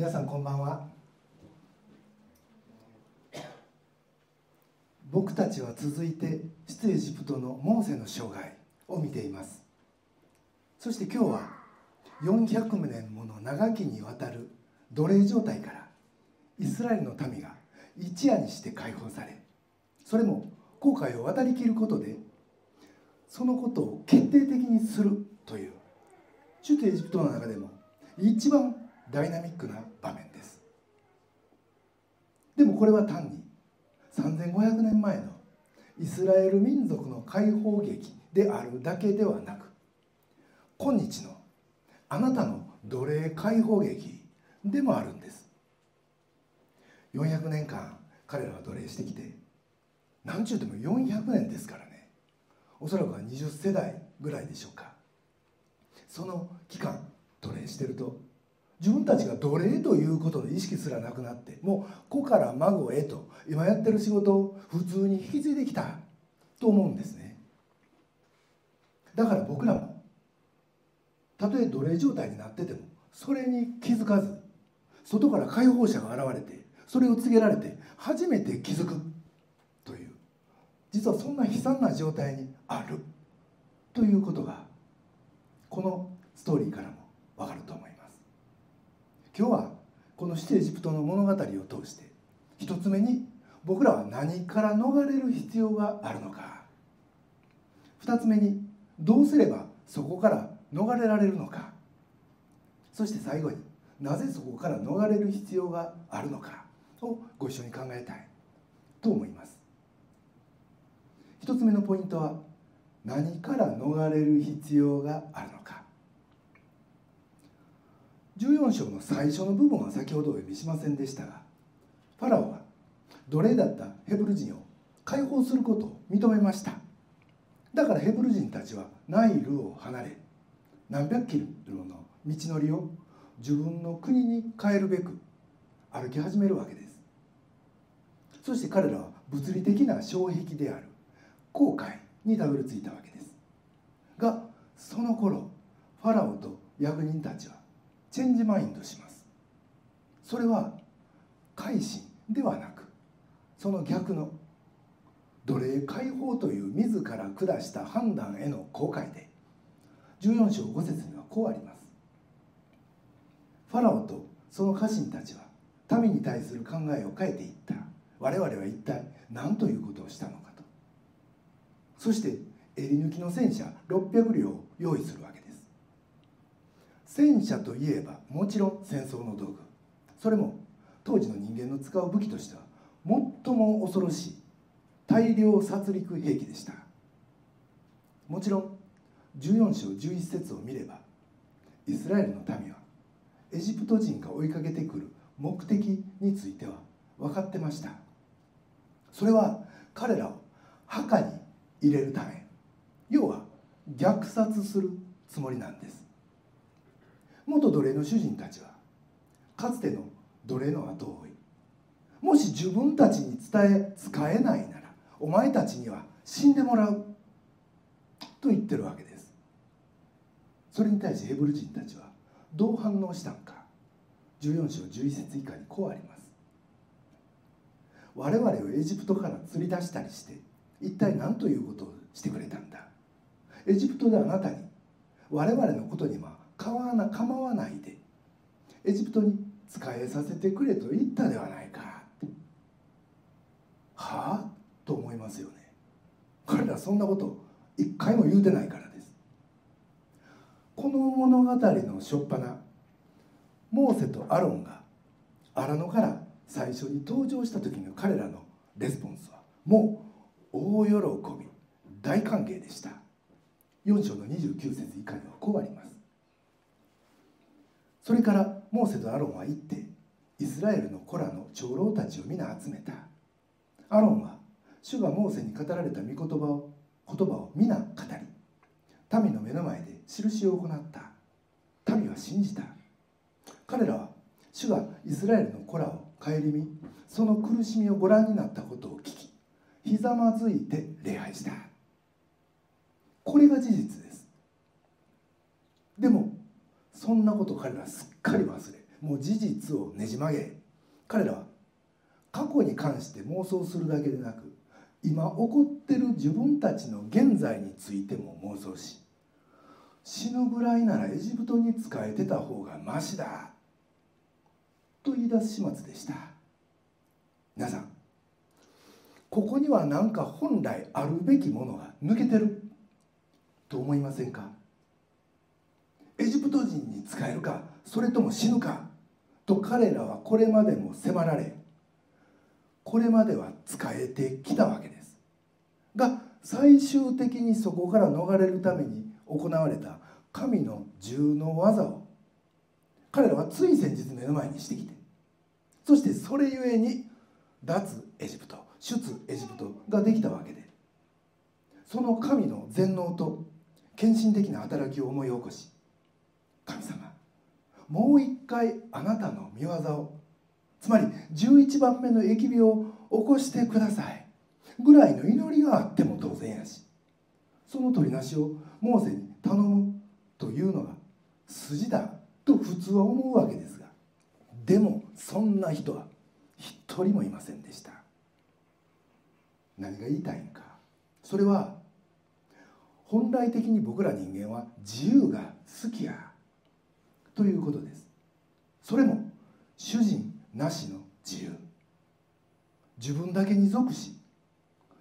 皆さんこんばんは。僕たちは続いて出エジプトのモーセの生涯を見ています。そして今日は400年もの長きにわたる奴隷状態からイスラエルの民が一夜にして解放されそれも航海を渡りきることでそのことを決定的にするという首都エジプトの中でも一番ダイナミックな場面です。でもこれは単に3500年前のイスラエル民族の解放劇であるだけではなく今日のあなたの奴隷解放劇でもあるんです。400年間彼らは奴隷してきて何ちゅうても400年ですからね。おそらくは20世代ぐらいでしょうか。その期間奴隷してると自分たちが奴隷ということの意識すらなくなってもう子から孫へと今やってる仕事を普通に引き継いできたと思うんですね。だから僕らもたとえ奴隷状態になっててもそれに気づかず外から解放者が現れてそれを告げられて初めて気づくという実はそんな悲惨な状態にあるということがこのストーリーからも分かると思います。今日はこのシテエジプトの物語を通して一つ目に僕らは何から逃れる必要があるのか。二つ目にどうすればそこから逃れられるのか。そして最後になぜそこから逃れる必要があるのかをご一緒に考えたい。と思います。一つ目のポイントは何から逃れる必要があるのか。14章の最初の部分は先ほどお読みしませんでしたがファラオは奴隷だったヘブル人を解放することを認めました。だからヘブル人たちはナイルを離れ何百キロの道のりを自分の国に帰るべく歩き始めるわけです。そして彼らは物理的な障壁である航海にたどり着いたわけです。がその頃ファラオと役人たちはチェンジマインドします。それは改心ではなくその逆の奴隷解放という自ら下した判断への後悔で14章5節にはこうあります。ファラオとその家臣たちは民に対する考えを変えていった。我々は一体何ということをしたのかと。そして襟抜きの戦車600両を用意するわ戦車といえばもちろん戦争の道具。それも当時の人間の使う武器としては最も恐ろしい大量殺戮兵器でした。もちろん14章11節を見ればイスラエルの民はエジプト人が追いかけてくる目的については分かってました。それは彼らを墓に入れるため要は虐殺するつもりなんです。元奴隷の主人たちはかつての奴隷の後を追い。もし自分たちに伝え使えないならお前たちには死んでもらう。と言ってるわけです。それに対しヘブル人たちはどう反応したのか。14章11節以下にこうあります。我々をエジプトから釣り出したりして一体何ということをしてくれたんだ。エジプトであなたに我々のことには構わ構わないでエジプトに仕えさせてくれと言ったではないか。はあ？と思いますよね。彼らそんなこと一回も言うてないからです。この物語の初っ端モーセとアロンが荒野から最初に登場した時の彼らのレスポンスはもう大喜び大歓迎でした。4章の29節以下にはこうあります。それからモーセとアロンは行ってイスラエルの子らの長老たちを皆集めた。アロンは主がモーセに語られた御言葉を言葉を皆語り民の目の前で印を行った。民は信じた。彼らは主がイスラエルの子らを顧みその苦しみをご覧になったことを聞きひざまずいて礼拝した。これが事実です。でもそんなこと彼らすっかり忘れもう事実をねじ曲げ彼らは過去に関して妄想するだけでなく今起こってる自分たちの現在についても妄想し死ぬぐらいならエジプトに仕えてた方がましだと言い出す始末でした。皆さんここには何か本来あるべきものが抜けてると思いませんか？エジプト人に仕えるかそれとも死ぬかと彼らはこれまでも迫られこれまでは仕えてきたわけです。が最終的にそこから逃れるために行われた神の銃の技を彼らはつい先日目の前にしてきてそしてそれゆえに脱エジプト出エジプトができたわけでその神の全能と献身的な働きを思い起こし神様もう一回あなたの見業をつまり11番目の疫病を起こしてください。ぐらいの祈りがあっても当然やしその取りなしをモーセに頼むというのが筋だと普通は思うわけですがでもそんな人は一人もいませんでした。何が言いたいんか。それは本来的に僕ら人間は自由が好きや。ということです。それも主人なしの自由。自分だけに属し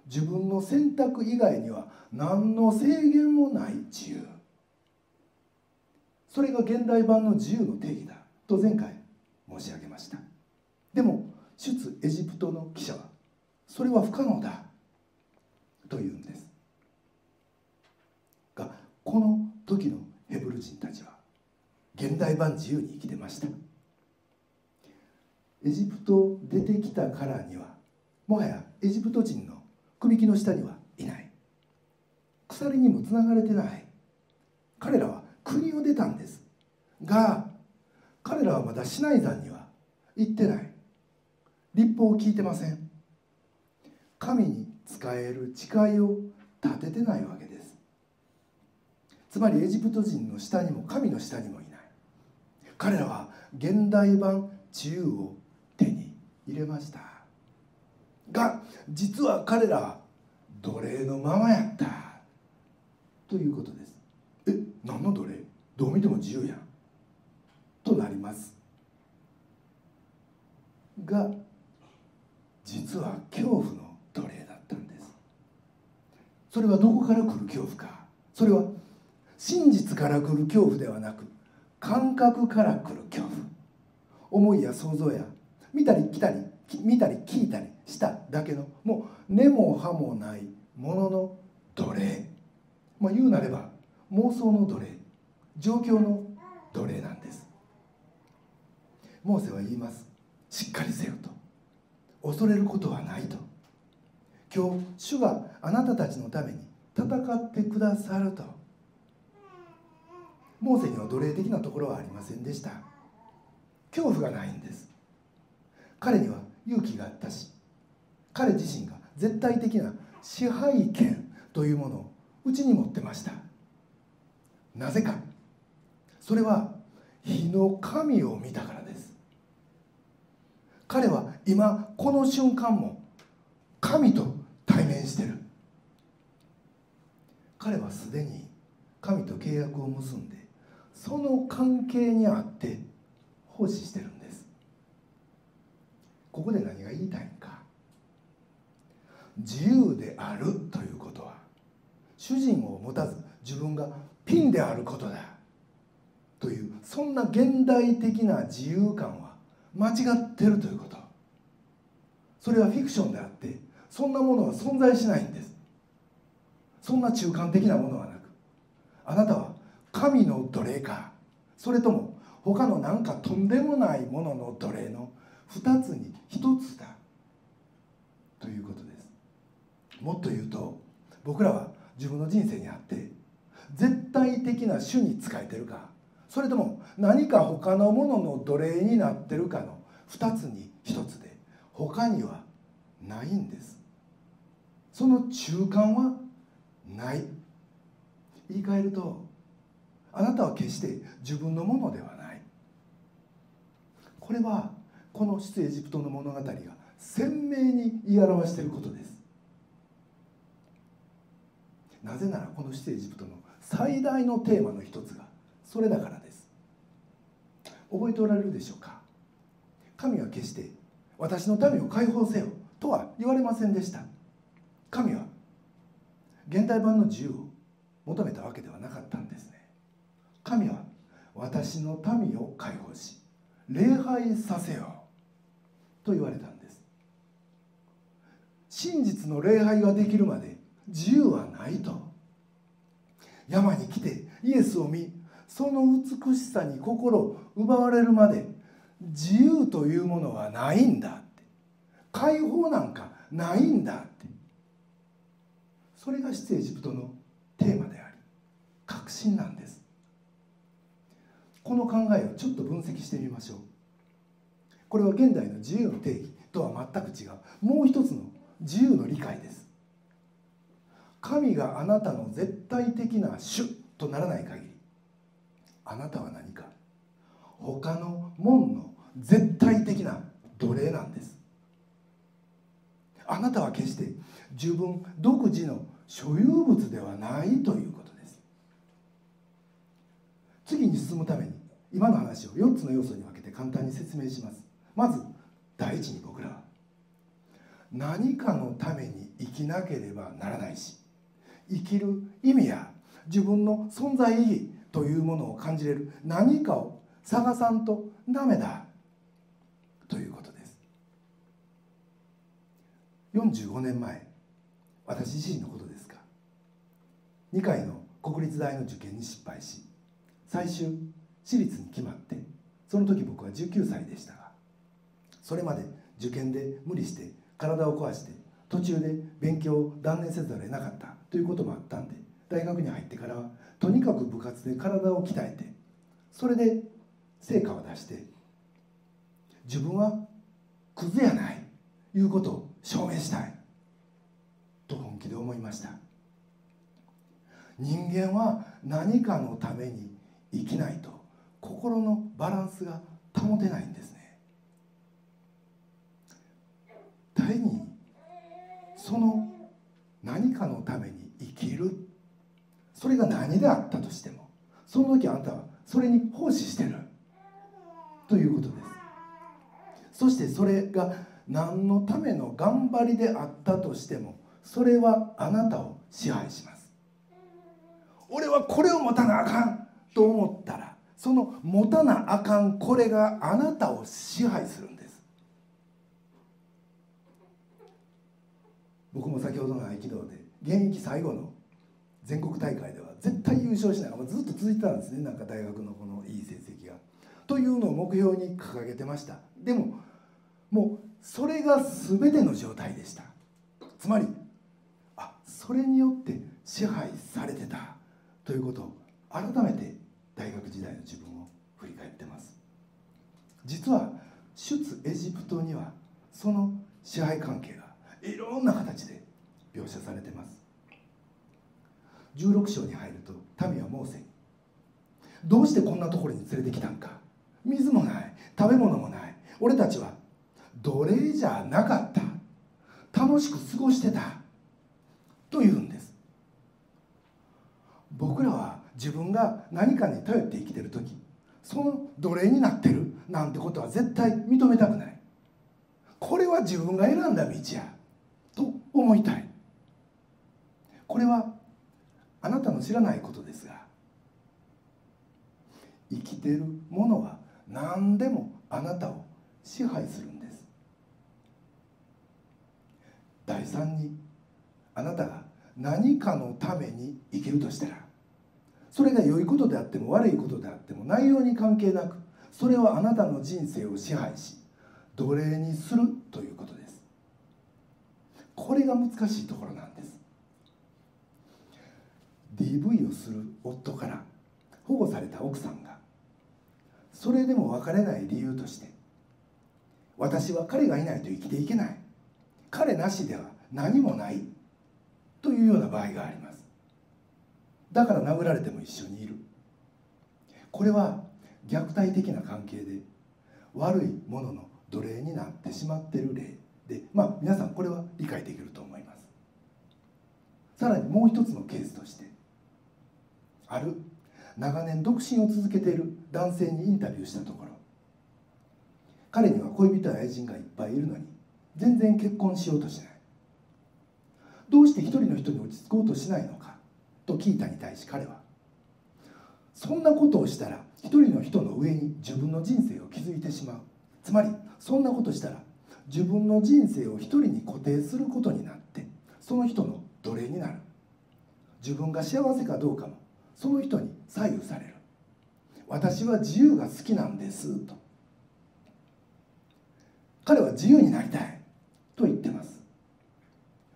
自分の選択以外には何の制限もない自由。それが現代版の自由の定義だ。と前回申し上げました。でも出エジプトの記者はそれは不可能だ。というんです。がこの時のヘブル人たちは現代版自由に生きてました。エジプト出てきたからにはもはやエジプト人の首輝の下にはいない。鎖にもつながれてない。彼らは国を出たんです。が彼らはまだシナイ山には行ってない。立法を聞いてません。神に仕える誓いを立ててないわけです。つまりエジプト人の下にも神の下にも彼らは現代版自由を手に入れました。が実は彼らは奴隷のままやった。ということです。え何の奴隷？どう見ても自由やん。となります。が実は恐怖の奴隷だったんです。それはどこから来る恐怖か？それは真実から来る恐怖ではなく感覚から来る恐怖。思いや想像や見たり来たり見たり聞いたりしただけのもう根も葉もないものの奴隷。まあ言うなれば妄想の奴隷。状況の奴隷なんです。モーセは言います。しっかりせよと。恐れることはないと。今日主があなたたちのために戦ってくださると。モーセには奴隷的なところはありませんでした。恐怖がないんです。彼には勇気があったし彼自身が絶対的な支配権というものをうちに持ってました。なぜかそれは日の神を見たからです。彼は今この瞬間も神と対面してる。彼はすでに神と契約を結んでその関係にあって奉仕してるんです。ここで何が言いたいんか。自由であるということは主人を持たず自分がピンであることだ。というそんな現代的な自由感は間違ってるということ。それはフィクションであってそんなものは存在しないんです。そんな中間的なものはなくあなたは神の奴隷か。それとも他のなんかとんでもないものの奴隷の2つに1つだ。ということです。もっと言うと僕らは自分の人生にあって絶対的な主に仕えてるか。それとも何か他のものの奴隷になってるかの2つに1つで他にはないんです。その中間はない。言い換えるとあなたは決して自分のものではない。これはこの出エジプトの物語が鮮明に言い表していることです。なぜならこの出エジプトの最大のテーマの一つがそれだからです。覚えておられるでしょうか？神は決して私の民を解放せよとは言われませんでした。神は現代版の自由を求めたわけではなかったんですね。神は私の民を解放し礼拝させようと言われたんです。真実の礼拝ができるまで自由はないと。山に来てイエスを見その美しさに心奪われるまで自由というものはないんだって。解放なんかないんだって。それが出エジプトのテーマであり確信なんです。この考えをちょっと分析してみましょう。これは現代の自由の定義とは全く違う。もう一つの自由の理解です。神があなたの絶対的な主とならない限り。あなたは何か。他の門の絶対的な奴隷なんです。あなたは決して自分独自の所有物ではないということです。次に進むために今の話を4つの要素に分けて簡単に説明します。まず第一に僕らは何かのために生きなければならないし生きる意味や自分の存在意義というものを感じれる何かを探さんとダメだということです。45年前私自身のことですが2回の国立大の受験に失敗し最終私立に決まってその時僕は19歳でしたがそれまで受験で無理して体を壊して途中で勉強を断念せざるを得なかったということもあったんで大学に入ってからはとにかく部活で体を鍛えてそれで成果を出して自分はクズやないいうことを証明したいと本気で思いました。人間は何かのために生きないと心のバランスが保てないんですね。第二その何かのために生きる。それが何であったとしてもその時あなたはそれに奉仕してる。ということです。そしてそれが何のための頑張りであったとしてもそれはあなたを支配します。俺はこれを持たなあかんと思ったらその持たなあかんこれがあなたを支配するんです。僕も先ほどの合気道で現役最後の全国大会では絶対優勝しないずっと続いてたんですねなんか大学のこのいい成績が。というのを目標に掲げてました。でももうそれが全ての状態でした。つまりあそれによって支配されてたということを改めて大学時代の自分を振り返ってます。実は出エジプトにはその支配関係がいろんな形で描写されてます。16章に入ると民はモーセにどうしてこんなところに連れてきたんか。水もない食べ物もない。俺たちは奴隷じゃなかった。楽しく過ごしてた。と言うんです僕らは自分が何かに頼って生きてる時その奴隷になってるなんてことは絶対認めたくない。これは自分が選んだ道やと思いたい。これはあなたの知らないことですが生きてるものは何でもあなたを支配するんです。第三にあなたが何かのために生きるとしたらそれが良いことであっても悪いことであっても内容に関係なくそれはあなたの人生を支配し奴隷にするということです。これが難しいところなんです。DV をする夫から保護された奥さんがそれでも別れない理由として私は彼がいないと生きていけない。彼なしでは何もない。というような場合があります。だから殴られても一緒にいる。これは虐待的な関係で悪いものの奴隷になってしまっている例でまあ皆さんこれは理解できると思います。さらにもう一つのケースとしてある長年独身を続けている男性にインタビューしたところ彼には恋人や愛人がいっぱいいるのに全然結婚しようとしない。どうして一人の人に落ち着こうとしないのか。と聞いたに対し彼はそんなことをしたら一人の人の上に自分の人生を築いてしまう。つまりそんなことしたら自分の人生を一人に固定することになってその人の奴隷になる。自分が幸せかどうかもその人に左右される。私は自由が好きなんですと。彼は自由になりたいと言ってます。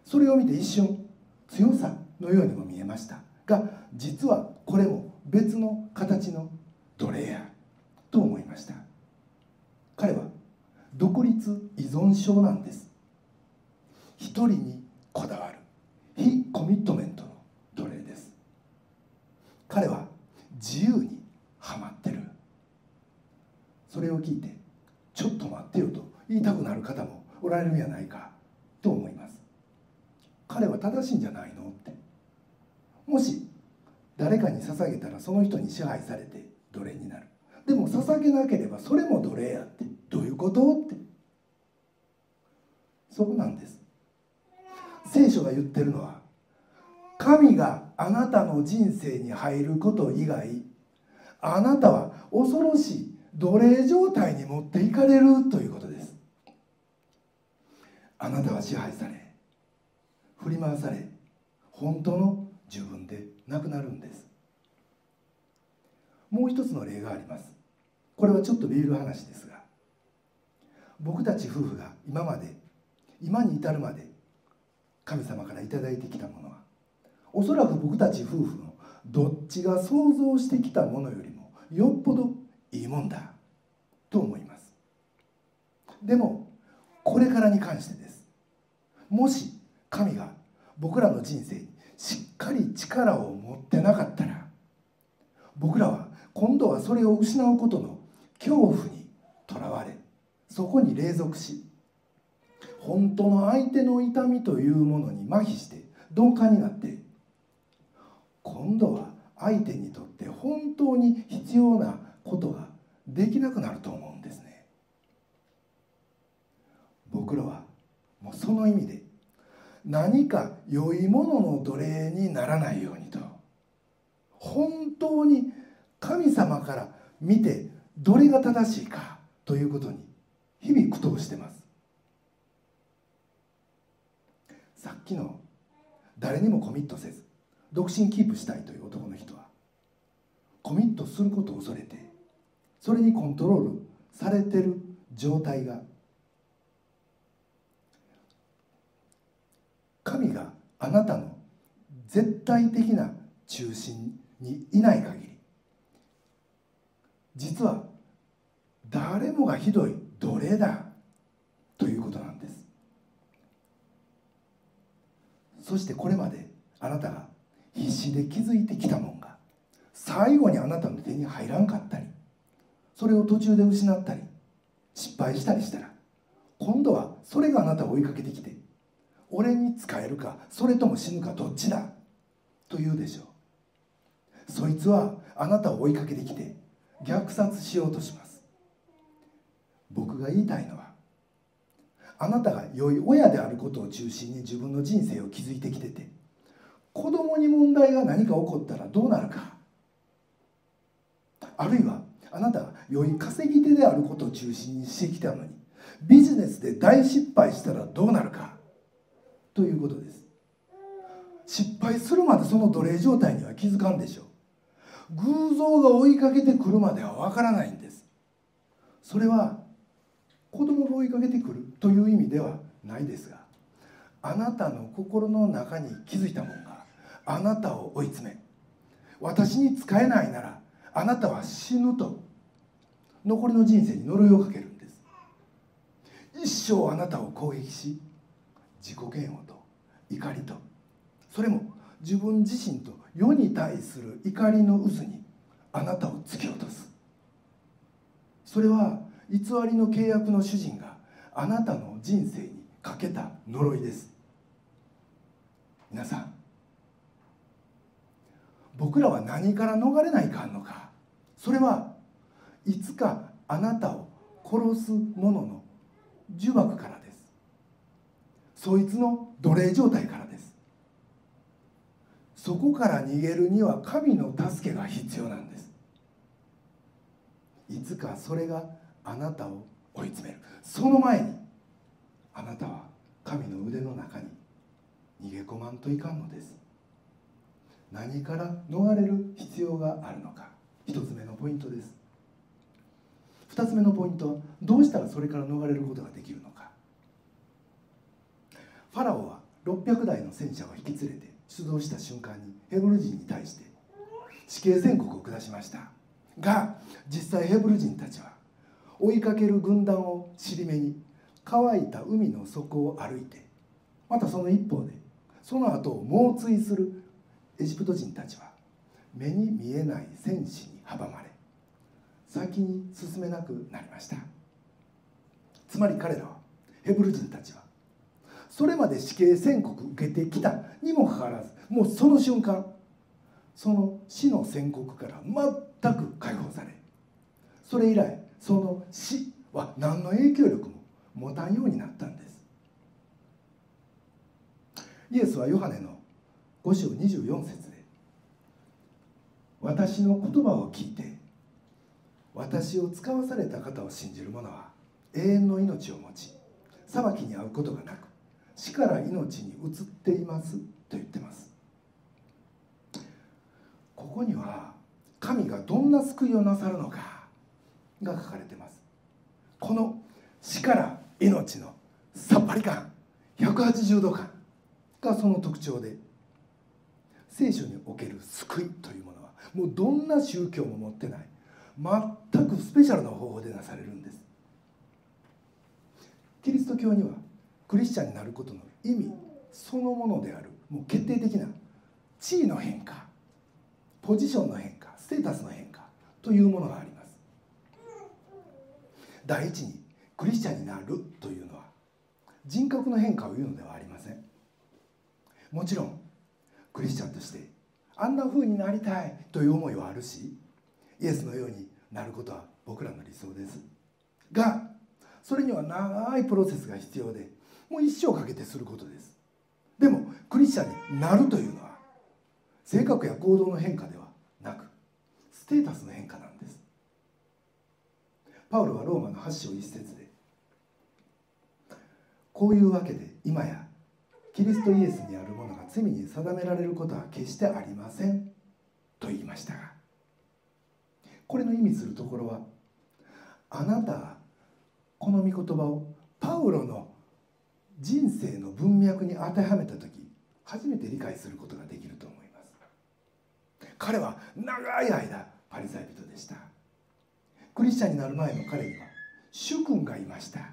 それを見て一瞬強さのようにも見えました。が実はこれも別の形の奴隷や。と思いました。彼は独立依存症なんです。一人にこだわる。非コミットメントの奴隷です。彼は自由にはまってる。それを聞いてちょっと待ってよと言いたくなる方もおられるんじゃないか。と思います。彼は正しいんじゃないのって。もし誰かに捧げたらその人に支配されて奴隷になる。でも捧げなければそれも奴隷やって。どういうことって。そこなんです。聖書が言ってるのは神があなたの人生に入ること以外あなたは恐ろしい奴隷状態に持っていかれるということです。あなたは支配され振り回され本当の自分でなくなるんです。もう一つの例があります。これはちょっとビール話ですが僕たち夫婦が今まで今に至るまで神様から頂いてきたものはおそらく僕たち夫婦のどっちが想像してきたものよりもよっぽどいいもんだと思います。でもこれからに関してです。もし神が僕らの人生にしっかり力を持ってなかったら僕らは今度はそれを失うことの恐怖にとらわれそこに隷属し本当の相手の痛みというものに麻痺して鈍感になって今度は相手にとって本当に必要なことができなくなると思うんですね。僕らはもうその意味で何か良いものの奴隷にならないようにと。本当に神様から見てどれが正しいかということに日々苦闘してます。さっきの誰にもコミットせず独身キープしたいという男の人はコミットすることを恐れてそれにコントロールされてる状態が神があなたの絶対的な中心にいない限り実は誰もがひどい奴隷だということなんです。そしてこれまであなたが必死で築いてきたもんが最後にあなたの手に入らんかったりそれを途中で失ったり失敗したりしたら今度はそれがあなたを追いかけてきて俺に使えるかそれとも死ぬかどっちだと言うでしょう。そいつはあなたを追いかけてきて虐殺しようとします。僕が言いたいのはあなたが良い親であることを中心に自分の人生を築いてきてて子供に問題が何か起こったらどうなるかあるいはあなたが良い稼ぎ手であることを中心にしてきたのにビジネスで大失敗したらどうなるかということです。失敗するまでその奴隷状態には気づかんでしょう。偶像が追いかけてくるまではわからないんです。それは子供が追いかけてくるという意味ではないですがあなたの心の中に気づいたもんがあなたを追い詰め私に使えないならあなたは死ぬと残りの人生に呪いをかけるんです。一生あなたを攻撃し自己嫌悪と怒りと。それも自分自身と世に対する怒りの渦にあなたを突き落とす。それは偽りの契約の主人があなたの人生にかけた呪いです。皆さん僕らは何から逃れないかんのか。それはいつかあなたを殺す者の呪縛からそいつの奴隷状態からです。そこから逃げるには神の助けが必要なんです。いつかそれがあなたを追い詰める。その前にあなたは神の腕の中に逃げ込まんといかんのです。何から逃れる必要があるのか。一つ目のポイントです。二つ目のポイントはどうしたらそれから逃れることができるのか。ファラオは600台の戦車を引き連れて出動した瞬間にヘブル人に対して死刑宣告を下しました。が実際ヘブル人たちは追いかける軍団を尻目に乾いた海の底を歩いてまたその一方でその後を猛追するエジプト人たちは目に見えない戦士に阻まれ先に進めなくなりました。つまり彼らはヘブル人たちはそれまで死刑宣告受けてきたにもかかわらずもうその瞬間その死の宣告から全く解放されそれ以来その死は何の影響力も持たんようになったんです。イエスはヨハネの5章24節で私の言葉を聞いて私を使わされた方を信じる者は永遠の命を持ち裁きに遭うことがなく死から命に移っていますと言ってます。ここには神がどんな救いをなさるのかが書かれてます。この死から命のさっぱり感180度感がその特徴で聖書における救いというものはもうどんな宗教も持ってない全くスペシャルな方法でなされるんです。キリスト教にはクリスチャンになることの意味そのものである。もう決定的な地位の変化ポジションの変化ステータスの変化というものがあります。第一にクリスチャンになるというのは人格の変化を言うのではありません。もちろんクリスチャンとしてあんな風になりたいという思いはあるしイエスのようになることは僕らの理想です。がそれには長いプロセスが必要でもう一生かけてすることです。でもクリスチャンになるというのは性格や行動の変化ではなくステータスの変化なんです。パウロはローマの8章1節でこういうわけで今やキリストイエスにあるものが罪に定められることは決してありません。と言いましたがこれの意味するところはあなたがこの御言葉をパウロの人生の文脈に当てはめた時初めて理解することができると思います。彼は長い間パリサイ人でした。クリスチャンになる前の彼には主君がいました。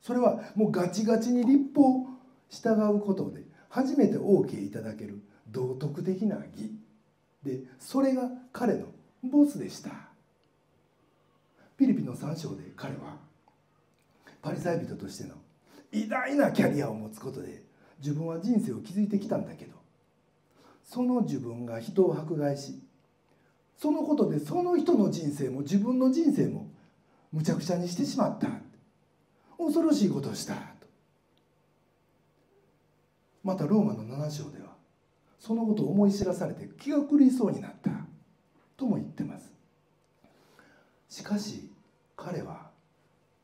それはもうガチガチに立法従うことで初めて OK いただける道徳的な義でそれが彼のボスでした。ピリピの3章で彼はパリサイ人としての偉大なキャリアを持つことで自分は人生を築いてきたんだけどその自分が人を迫害しそのことでその人の人生も自分の人生もむちゃくちゃにしてしまった。恐ろしいことをした。またローマの7章ではそのことを思い知らされて気が狂いそうになった。とも言ってます。しかし彼は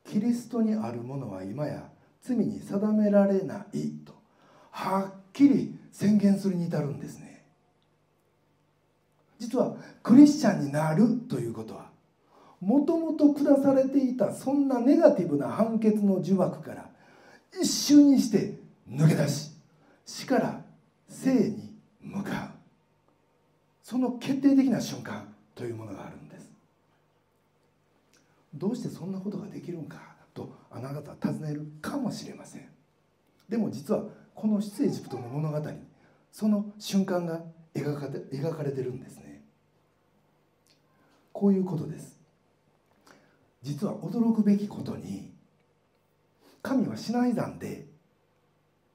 キリストにあるものは今や罪に定められないとはっきり宣言するに至るんですね。実はクリスチャンになるということはもともと下されていたそんなネガティブな判決の呪縛から一瞬にして抜け出し死から生に向かう。その決定的な瞬間というものがあるんです。どうしてそんなことができるんか。とあなたは尋ねるかもしれません。でも実はこの出エジプトの物語その瞬間が描かれ描かれてるんですね。こういうことです。実は驚くべきことに神はシナイ山で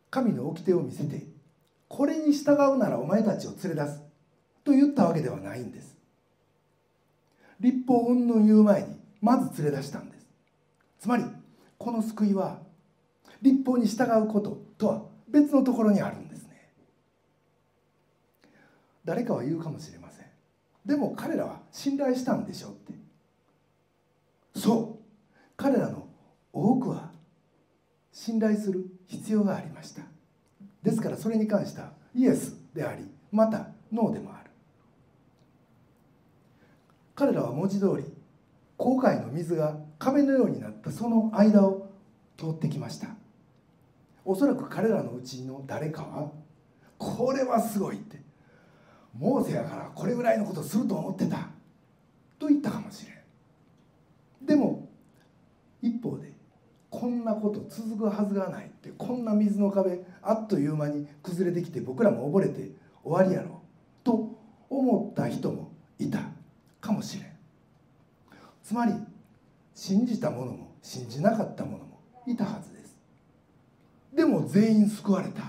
神の掟を見せてこれに従うならお前たちを連れ出すと言ったわけではないんです。立法云々言う前にまず連れ出したんです。つまりこの救いは立法に従うこととは別のところにあるんですね。誰かは言うかもしれません。でも彼らは信頼したんでしょうって。そう。彼らの多くは信頼する必要がありました。ですからそれに関してはイエスでありまたノーでもある。彼らは文字通り航海の水が壁のようになったその間を通ってきました。おそらく彼らのうちの誰かはこれはすごいってモーセやからこれぐらいのことすると思ってたと言ったかもしれん。でも一方でこんなこと続くはずがないってこんな水の壁あっという間に崩れてきて僕らも溺れて終わりやろうと思った人もいたかもしれん。つまり信じた者も信じなかった者もいたはずです。でも全員救われた。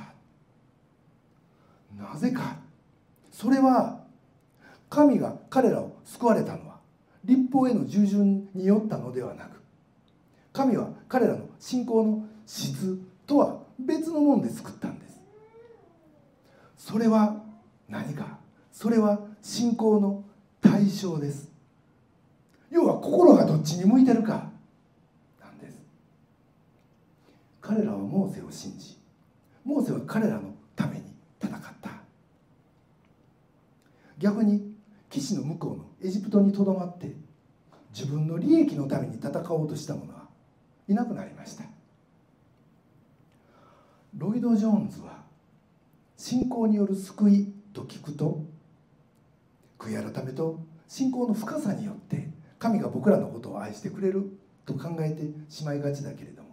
なぜか。それは神が彼らを救われたのは立法への従順によったのではなく神は彼らの信仰の質とは別のもので救ったんです。それは何か。それは信仰の対象です。要は心がどっちに向いてるか。なんです。彼らはモーセを信じモーセは彼らのために戦った。逆に岸の向こうのエジプトにとどまって自分の利益のために戦おうとした者はいなくなりました。ロイド・ジョーンズは信仰による救いと聞くと悔い改めと信仰の深さによって神が僕らのことを愛してくれると考えてしまいがちだけれども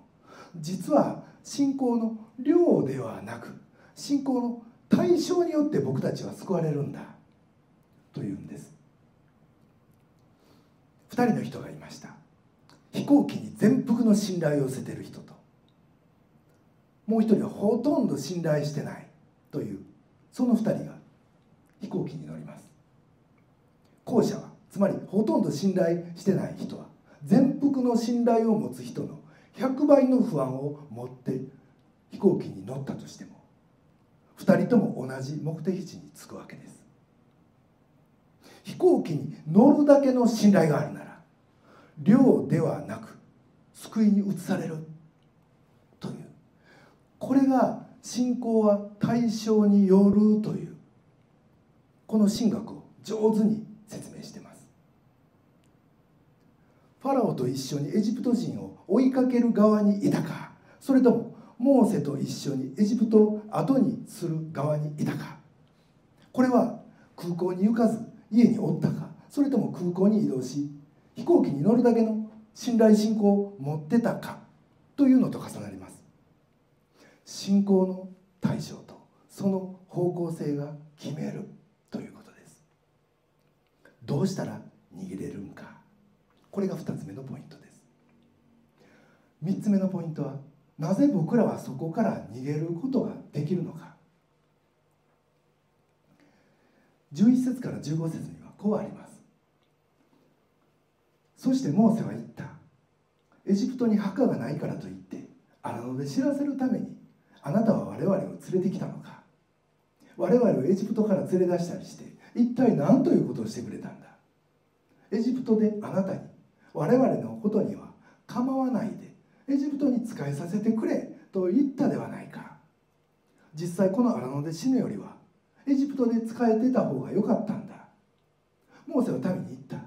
実は信仰の量ではなく信仰の対象によって僕たちは救われるんだというんです。2人の人がいました。飛行機に全幅の信頼を寄せてる人と。もう一人はほとんど信頼してないというその2人が飛行機に乗ります。後者はつまりほとんど信頼してない人は全幅の信頼を持つ人の100倍の不安を持って飛行機に乗ったとしても2人とも同じ目的地に着くわけです。飛行機に乗るだけの信頼があるなら量ではなく救いに移されるという。これが信仰は対象によるというこの神学を上手に説明してますファラオと一緒にエジプト人を追いかける側にいたか。それともモーセと一緒にエジプトを後にする側にいたか。これは空港に行かず家におったか。それとも空港に移動し飛行機に乗るだけの信頼信仰を持ってたか。というのと重なります。信仰の対象とその方向性が決めるということです。どうしたら逃げれるんか。これが2つ目のポイントです。3つ目のポイントはなぜ僕らはそこから逃げることができるのか。11節から15節にはこうあります。そしてモーセは言った。エジプトに墓がないからといって荒野で知らせるためにあなたは我々を連れてきたのか。我々をエジプトから連れ出したりして一体何ということをしてくれたんだ。エジプトであなたに我々のことには構わないでエジプトに仕えさせてくれと言ったではないか。実際この荒野で死ぬよりはエジプトで仕えてた方が良かったんだ。モーセは民に言った。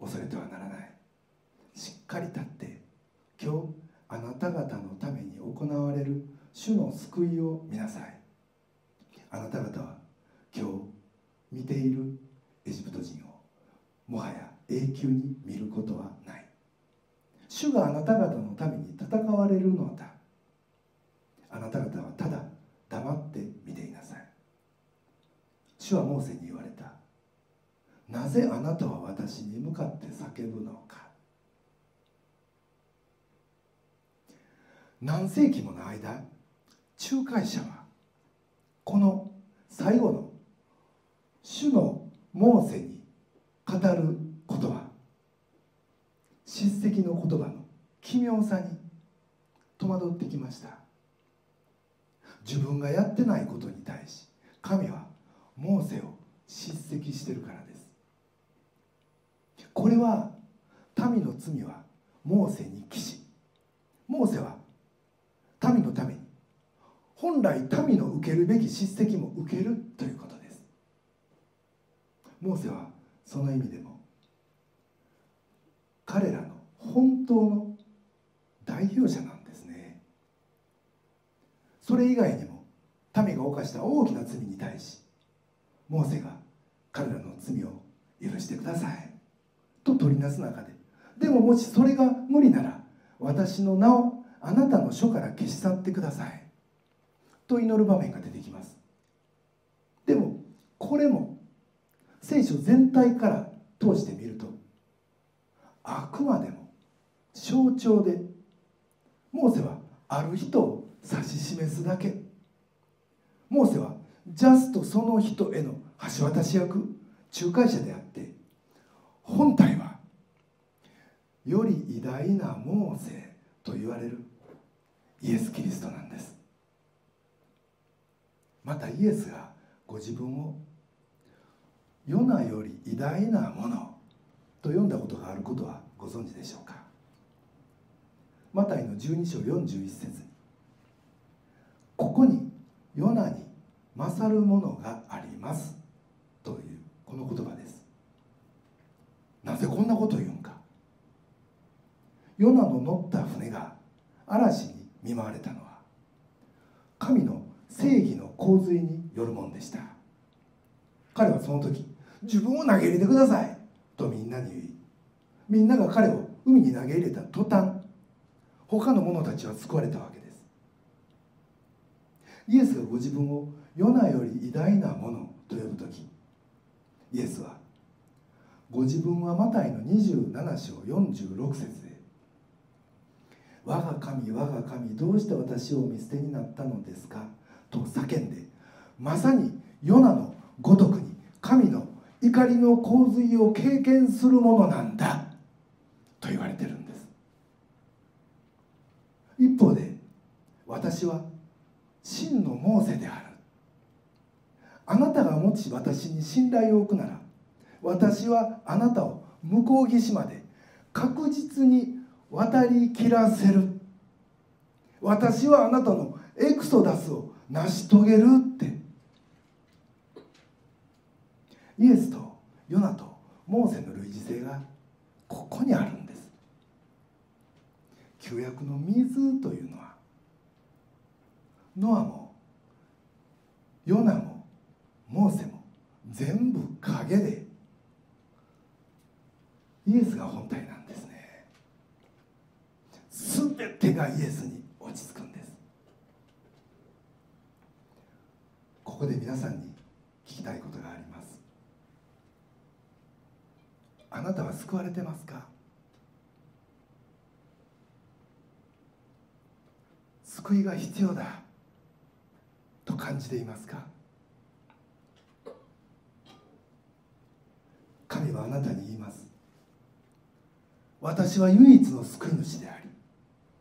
恐れてはならない。しっかり立って今日あなた方のために行われる主の救いを見なさい。あなた方は今日見ているエジプト人をもはや永久に見ることはない。主があなた方のために戦われるのだ。あなた方はただ黙って見ていなさい。主はモーセに言われた。なぜあなたは私に向かって叫ぶのか。何世紀もの間仲介者はこの最後の主のモーセに語る叱責の言葉の奇妙さに戸惑ってきました。自分がやってないことに対し神はモーセを叱責してるからです。これは民の罪はモーセに帰しモーセは民のために本来民の受けるべき叱責も受けるということです。モーセはその意味でも彼らの本当の代表者なんですね。それ以外にも民が犯した大きな罪に対しモーセが彼らの罪を許してください。と取りなす中ででももしそれが無理なら私の名をあなたの書から消し去ってください。と祈る場面が出てきます。でもこれも聖書全体から通してみるとあくまでも象徴でモーセはある人を指し示すだけ。モーセはジャストその人への橋渡し役仲介者であって本体はより偉大なモーセと言われるイエス・キリストなんです。またイエスがご自分をヨナより偉大なものと読んだことがあることはご存知でしょうか？マタイの12章41節。にここにヨナに勝るものがあります。というこの言葉です。なぜこんなことを言うんか？ヨナの乗った船が嵐に見舞われたのは神の正義の洪水によるものでした。彼はその時自分を投げ入れてください。とみんなに言いみんなが彼を海に投げ入れた途端他の者たちは救われたわけですイエスがご自分をヨナより偉大なものと呼ぶ時イエスはご自分はマタイの27章46節で「我が神我が神どうして私を見捨てになったのですか?」と叫んでまさにヨナのごとくに神の怒りの洪水を経験するものなんだ。と言われてるんです。一方で私は真のモーセである。あなたがもし私に信頼を置くなら私はあなたを向こう岸まで確実に渡りきらせる。私はあなたのエクソダスを成し遂げるってイエスとヨナとモーセの類似性がここにあるんです。旧約の水というのはノアもヨナもモーセも全部影でイエスが本体なんですね。全てがイエスに落ち着くんです。ここで皆さんに聞きたいことがあります。あなたは救われてますか？救いが必要だ。と感じていますか？神はあなたに言います。私は唯一の救い主であり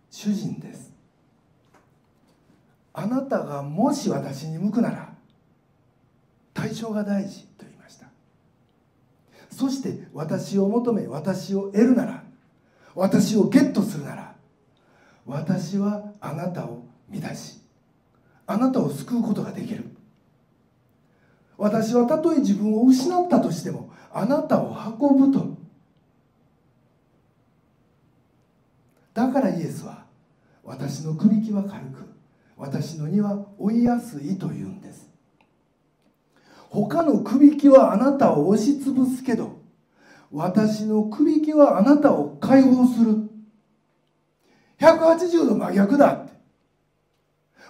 主人です。あなたがもし私に向くなら対象が大事。そして私を求め私を得るなら私をゲットするなら私はあなたを乱しあなたを救うことができる。私はたとえ自分を失ったとしてもあなたを運ぶと。だからイエスは私の首輝は軽く私の荷は追いやすいと言うんです。他の首輝はあなたを押しつぶすけど私の首輝はあなたを解放する。180度真逆だって。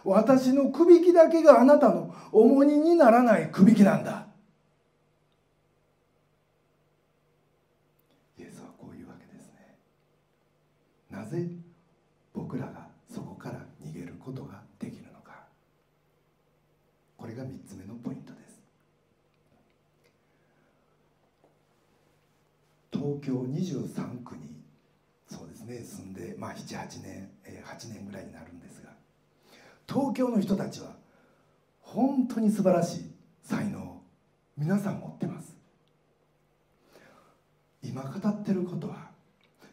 私の首輝だけがあなたの重荷にならない首輝なんだイエスはこういうわけですねなぜ僕らがそこからことができるのかこれが3つ目のポイントです東京23区にそうですね住んで、まあ、78年8年ぐらいになるんですが東京の人たちは本当に素晴らしい才能を皆さん持ってます。今語ってることは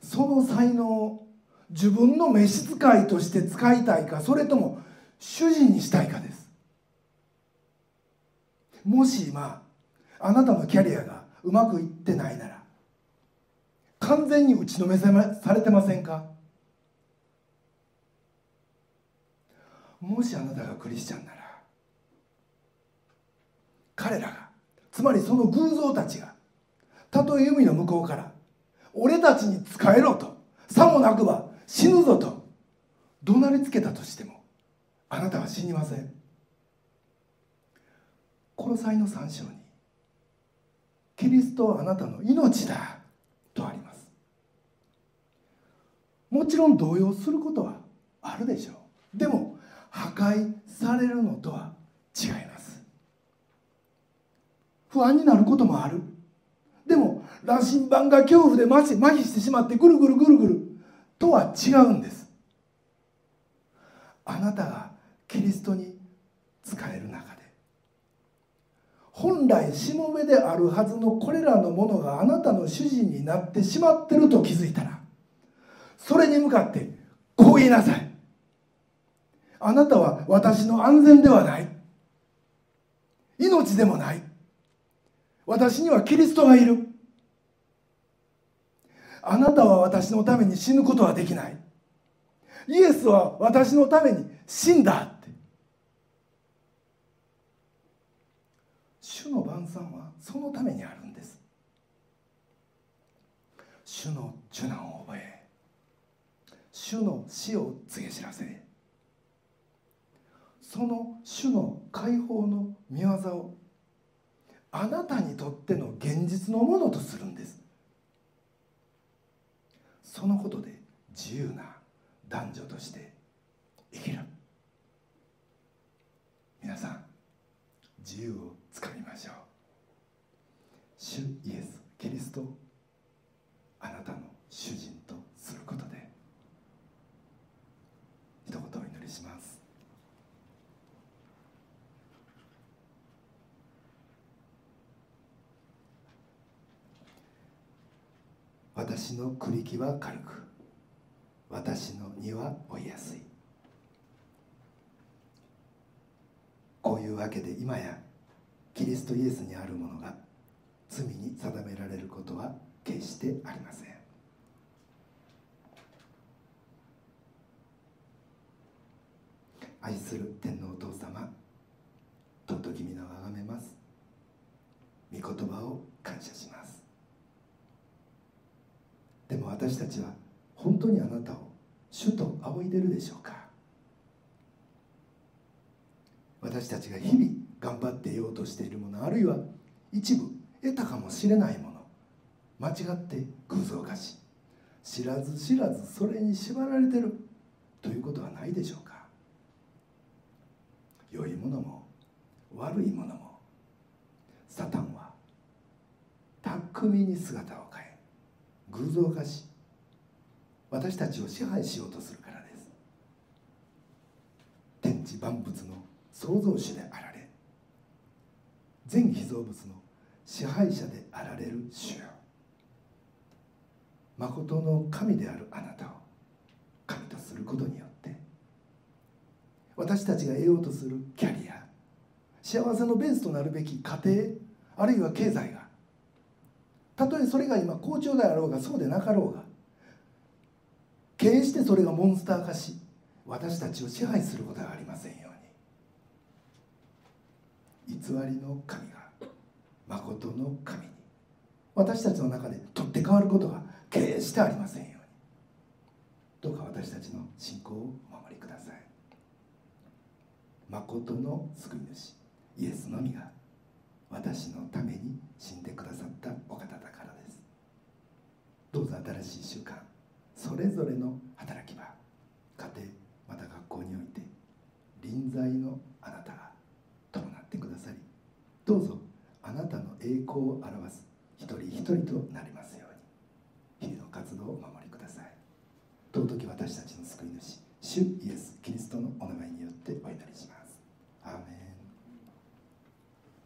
その才能を自分の召使いとして使いたいかそれとも主人にしたいかです。もし今あなたのキャリアがうまくいってないなら完全に打ちのめされてませんか？もしあなたがクリスチャンなら彼らがつまりその偶像たちがたとえ海の向こうから俺たちに仕えろとさもなくば死ぬぞと怒鳴りつけたとしてもあなたは死にません。この際の3章にキリストはあなたの命だとありますもちろん動揺することはあるでしょう。でも破壊されるのとは違います。不安になることもある。でも羅針盤が恐怖で麻痺してしまってぐるぐるぐるぐるとは違うんです。あなたがキリストに仕える中で本来しもべであるはずのこれらのものがあなたの主人になってしまってると気づいたらそれに向かってこう言いなさい。あなたは私の安全ではない。命でもない。私にはキリストがいる。あなたは私のために死ぬことはできない。イエスは私のために死んだって。主の晩餐はそのためにあるんです。主の受難を。主の死を告げ知らせ。その主の解放の御業をあなたにとっての現実のものとするんです。そのことで自由な男女として生きる。皆さん自由をつかみましょう。主イエスキリストあなたの主人とすることで一言お祈りします私の栗木は軽く私の荷は追いやすい。こういうわけで今やキリストイエスにあるものが罪に定められることは決してありません。愛する天皇お父様尊き皆をあがめます。御言葉を感謝しますでも私たちは本当にあなたを主と仰いでるでしょうか？私たちが日々頑張って得ようとしているものあるいは一部得たかもしれないもの間違って偶像化し知らず知らずそれに縛られてるということはないでしょうか？良いものも悪いものもサタンは巧みに姿を偶像化し私たちを支配しようとするからです。天地万物の創造主であられ全被造物の支配者であられる主よ。誠の神であるあなたを神とすることによって私たちが得ようとするキャリア幸せのベースとなるべき家庭あるいは経済がたとえそれが今好調であろうがそうでなかろうが決してそれがモンスター化し私たちを支配することがありませんように。偽りの神が誠の神に私たちの中で取って代わることが決してありませんように。どうか私たちの信仰をお守りください。誠の救い主イエスのみが私のために死んでくださったお方だからです。どうぞ新しい習慣それぞれの働き場家庭また学校において臨在のあなたが伴ってくださりどうぞあなたの栄光を表す一人一人となりますように。日々の活動をお守りください。尊き私たちの救い主主イエス・キリストのお名前によってお祈り